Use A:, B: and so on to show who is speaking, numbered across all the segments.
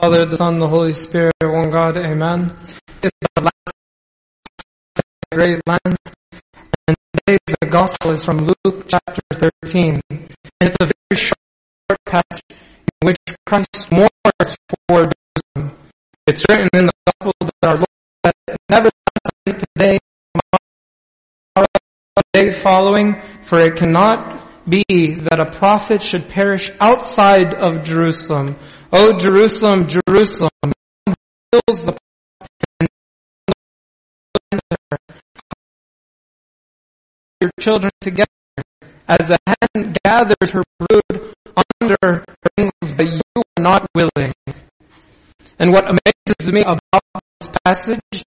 A: Father, the Son, the Holy Spirit, one God, Amen. The last great land, and today the Gospel is from Luke chapter 13, and it's a very short passage in which Christ mourns for Jerusalem. It's written in the Gospel that our Lord said, "Never today, tomorrow, the day following, for it cannot be that a prophet should perish outside of Jerusalem." O Jerusalem, Jerusalem, fills the your children together as a hen gathers her brood under her wings, but you are not willing. And what amazes me about this passage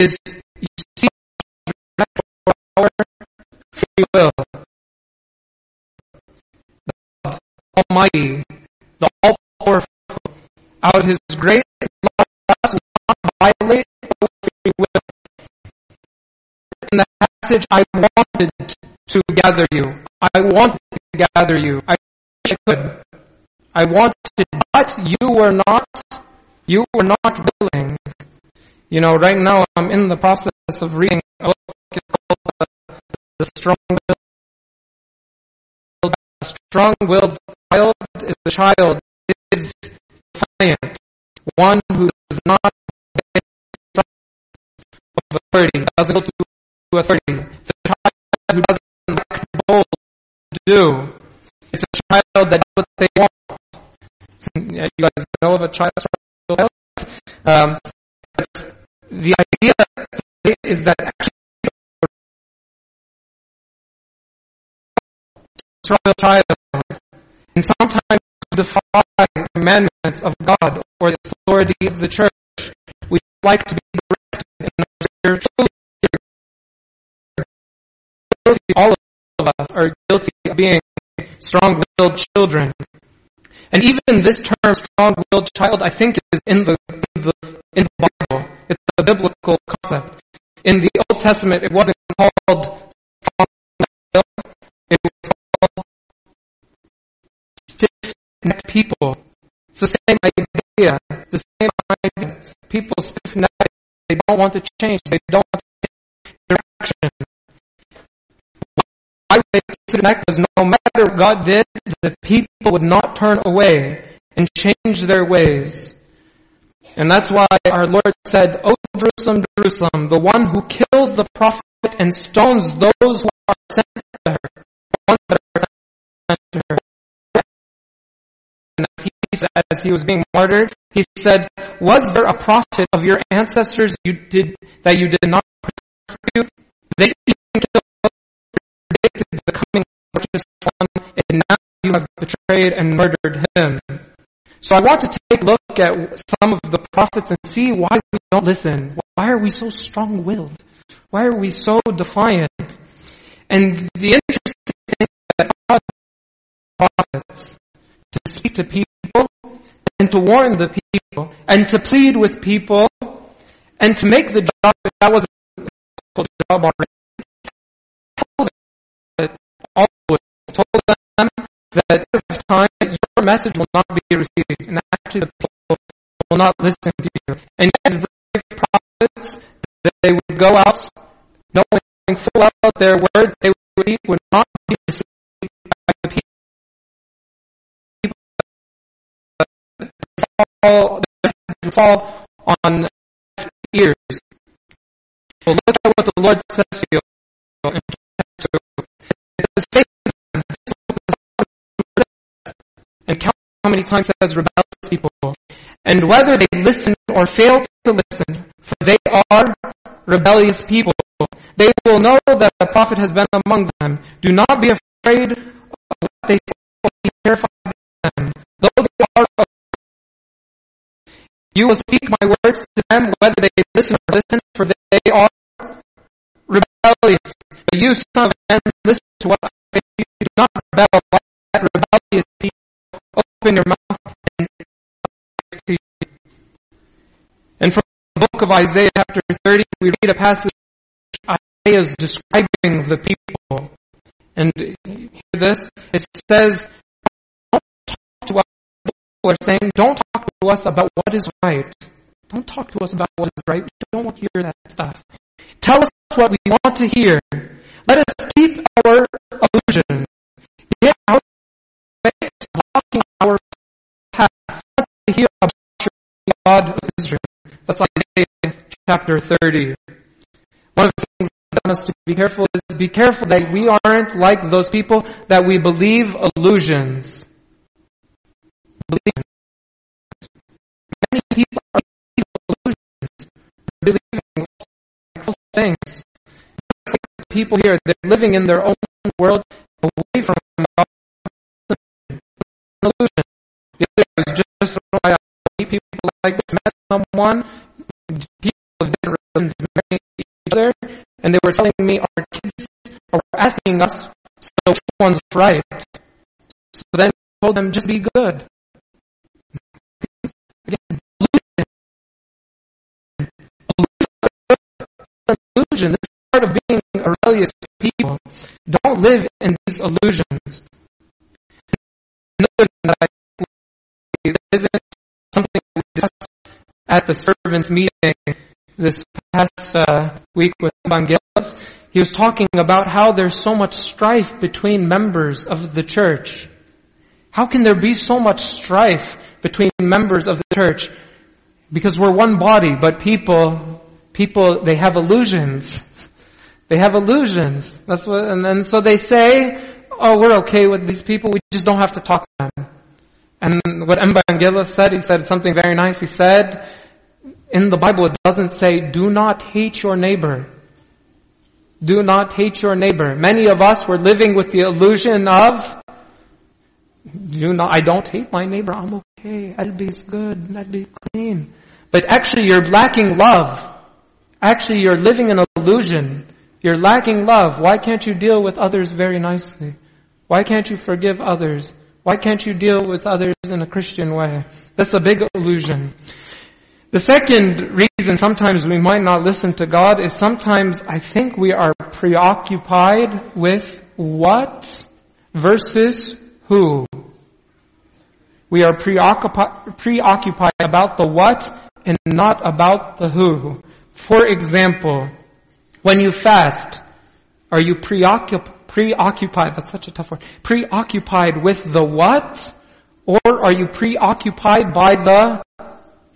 A: is you see our free will. God Almighty, the all out his great love not violate free will. In the passage, I wanted to gather you. I wanted to gather you. I wish I could. I wanted, but you were not, you were not willing. You know, right now I'm in the process of reading a book called The, the Strong Willed. Strong-willed child is a child defiant, one who does not of authority, doesn't go to authority. It's a child who doesn't like bold to do. It's a child that does what they want. You guys know of a child? Um, the idea is that actually child, and sometimes defy commandments of God or the authority of the church. We like to be directed in our truly all of us are guilty of being strong-willed children. And even this term strong-willed child, I think is in the, in the, in the Bible. It's a biblical concept. In the Old Testament, it wasn't called stiff-necked people. It's the same idea. The same idea. People stiff-necked. They don't want to change. They don't want to take direction. I would stiff-necked because no matter what God did, the people would not turn away and change their ways. And that's why our Lord said, O Jerusalem, Jerusalem, the one who kills the prophet and stones those who are sent as he, was being martyred, he said, Was there a prophet of your ancestors you did, that you did not persecute? They even predicted the coming of the one, and now you have betrayed and murdered him. So I want to take a look at some of the prophets and see why we don't listen. Why are we so strong-willed? Why are we so defiant? And the interesting thing is that God prophets to speak to people and to warn the people and to plead with people and to make the job, if that wasn't a difficult job already, always told them that time your message will not be received, and actually the people will not listen to you. And yet, brave prophets, they would go out knowing full well their word they would speak would not be received Fall, fall on ears. Look at what the Lord says to you in chapter 2. It says, and count how many times it says rebellious people. And whether they listen or fail to listen, for they are rebellious people, they will know that a prophet has been among them. Do not be afraid of what they say, or be terrified of them. Though they you will speak my words to them, whether they listen or listen, for they are rebellious. But you, son of man, listen to what I say. You do not rebel like that rebellious people open your mouth and to you. And from the book of Isaiah chapter 30, we read a passage Isaiah is describing the people. And hear this, it says, are saying, don't talk to us about what is right. Don't talk to us about what is right. We don't want to hear that stuff. Tell us what we want to hear. Let us keep our illusions. Get our faith, walking our path. Let us hear about God of Israel. That's like Isaiah chapter 30. One of the things that us to be careful is be careful that we aren't like those people that we believe illusions. Believe. Many people are illusions. Believing false things. People here, they're living in their own world away from God. Illusion. The other is just I meet people like this, met someone, people of different religions marrying each other, and they were telling me our kids are asking us, so which one's right? So then I told them, just be good. Illusion. This is part of being a rebellious people. Don't live in these illusions. Another thing that I live in something we discussed at the servants meeting this past uh, week with Evangelos. He was talking about how there's so much strife between members of the church. How can there be so much strife between members of the church? Because we're one body, but people, people, they have illusions. They have illusions. That's what, and then so they say, oh, we're okay with these people, we just don't have to talk to them. And what Evangelos said, he said something very nice. He said, in the Bible it doesn't say, do not hate your neighbor. Do not hate your neighbor. Many of us were living with the illusion of, do not, I don't hate my neighbor, I'm okay, Albi is good, Albi clean. But actually you're lacking love. Actually you're living an illusion. You're lacking love. Why can't you deal with others very nicely? Why can't you forgive others? Why can't you deal with others in a Christian way? That's a big illusion. The second reason sometimes we might not listen to God is sometimes I think we are preoccupied with what versus who. We are preoccupied, preoccupied about the what and not about the who. For example, when you fast, are you preoccupied preoccupied, that's such a tough word, preoccupied with the what? Or are you preoccupied by the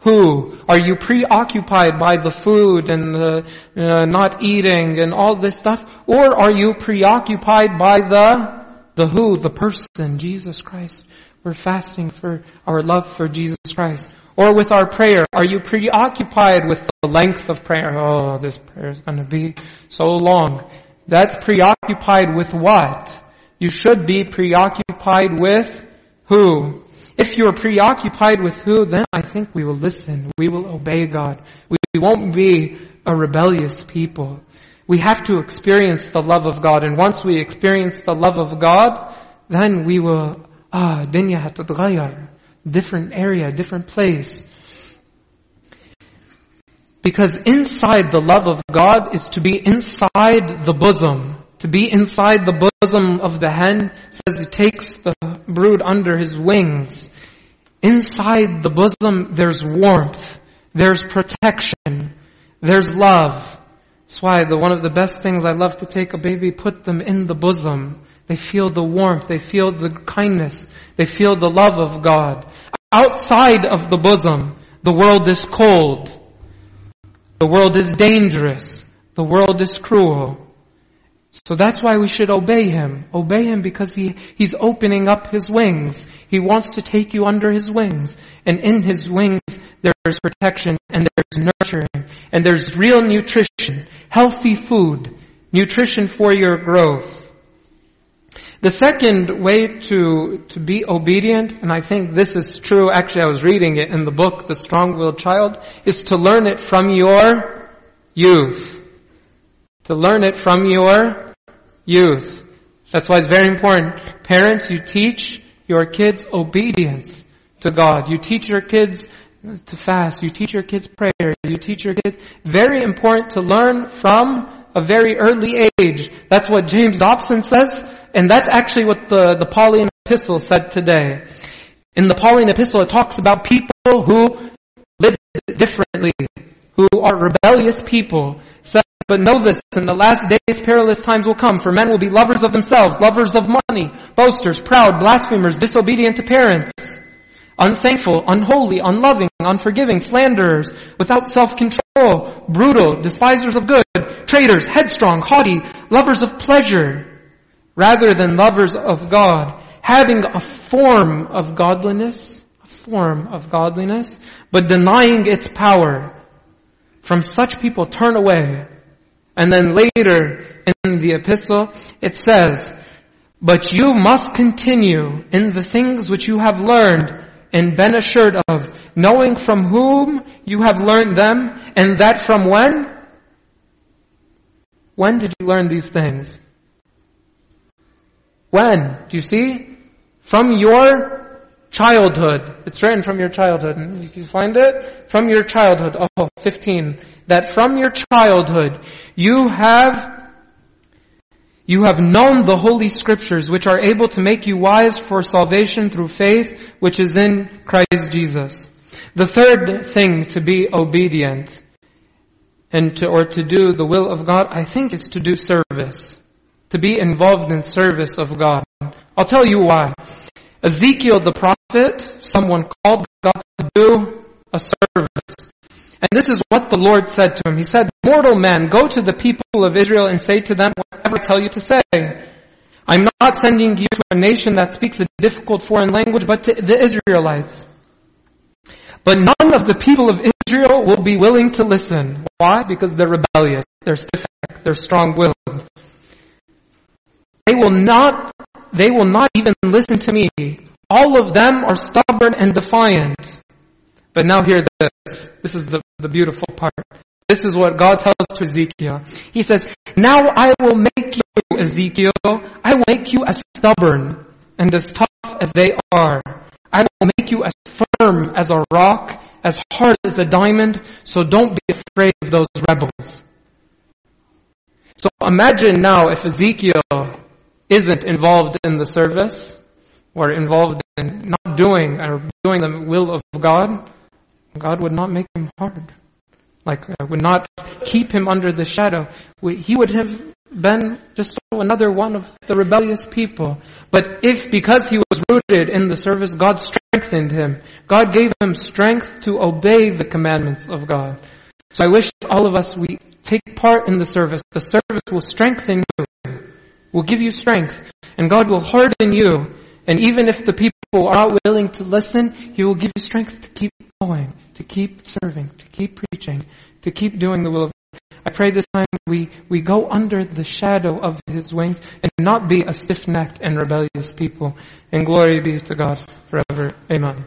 A: who? Are you preoccupied by the food and the uh, not eating and all this stuff? Or are you preoccupied by the, the who, the person, Jesus Christ? We're fasting for our love for Jesus Christ. Or with our prayer, are you preoccupied with the length of prayer? Oh, this prayer is going to be so long. That's preoccupied with what? You should be preoccupied with who? If you're preoccupied with who, then I think we will listen. We will obey God. We won't be a rebellious people. We have to experience the love of God. And once we experience the love of God, then we will, ah, dunya hatadghayar. Different area, different place. Because inside the love of God is to be inside the bosom. To be inside the bosom of the hen says he takes the brood under his wings. Inside the bosom there's warmth. There's protection. There's love. That's why the, one of the best things I love to take a baby, put them in the bosom. They feel the warmth. They feel the kindness. They feel the love of God. Outside of the bosom, the world is cold. The world is dangerous. The world is cruel. So that's why we should obey Him. Obey Him because he, He's opening up His wings. He wants to take you under His wings. And in His wings, there's protection and there's nurturing and there's real nutrition, healthy food, nutrition for your growth. The second way to, to be obedient, and I think this is true, actually I was reading it in the book, The Strong-Willed Child, is to learn it from your youth. To learn it from your youth. That's why it's very important. Parents, you teach your kids obedience to God. You teach your kids to fast. You teach your kids prayer. You teach your kids. Very important to learn from a very early age. That's what James Dobson says, and that's actually what the, the Pauline epistle said today. In the Pauline epistle, it talks about people who live differently, who are rebellious people. Says, but know this, in the last days perilous times will come, for men will be lovers of themselves, lovers of money, boasters, proud, blasphemers, disobedient to parents, unthankful, unholy, unloving, unforgiving, slanderers, without self-control, brutal, despisers of good, traitors, headstrong, haughty, lovers of pleasure, rather than lovers of God, having a form of godliness, a form of godliness, but denying its power. From such people turn away. And then later in the epistle, it says, but you must continue in the things which you have learned and been assured of, knowing from whom you have learned them, and that from when? When did you learn these things? When? Do you see? From your childhood. It's written from your childhood. You can find it? From your childhood. Oh, 15. That from your childhood you have you have known the Holy Scriptures which are able to make you wise for salvation through faith which is in Christ Jesus. The third thing to be obedient and to, or to do the will of God, I think is to do service. To be involved in service of God. I'll tell you why. Ezekiel the prophet, someone called God to do a service. And this is what the Lord said to him. He said, Mortal man, go to the people of Israel and say to them whatever I tell you to say. I'm not sending you to a nation that speaks a difficult foreign language, but to the Israelites. But none of the people of Israel will be willing to listen. Why? Because they're rebellious, they're stiff-necked, they're strong-willed. They will not, they will not even listen to me. All of them are stubborn and defiant. But now hear this. This is the, the beautiful part. This is what God tells to Ezekiel. He says, now I will make you, Ezekiel, I will make you as stubborn and as tough as they are. I will make you as firm as a rock, as hard as a diamond, so don't be afraid of those rebels. So imagine now if Ezekiel isn't involved in the service, or involved in not doing or doing the will of God, God would not make him hard. Like, uh, would not keep him under the shadow. He would have been just another one of the rebellious people. But if, because he was rooted in the service, God strengthened him. God gave him strength to obey the commandments of God. So I wish all of us, we take part in the service. The service will strengthen you, will give you strength, and God will harden you. And even if the people are not willing to listen, He will give you strength to keep going, to keep serving, to keep preaching, to keep doing the will of God. I pray this time we, we go under the shadow of His wings and not be a stiff-necked and rebellious people. And glory be to God forever. Amen.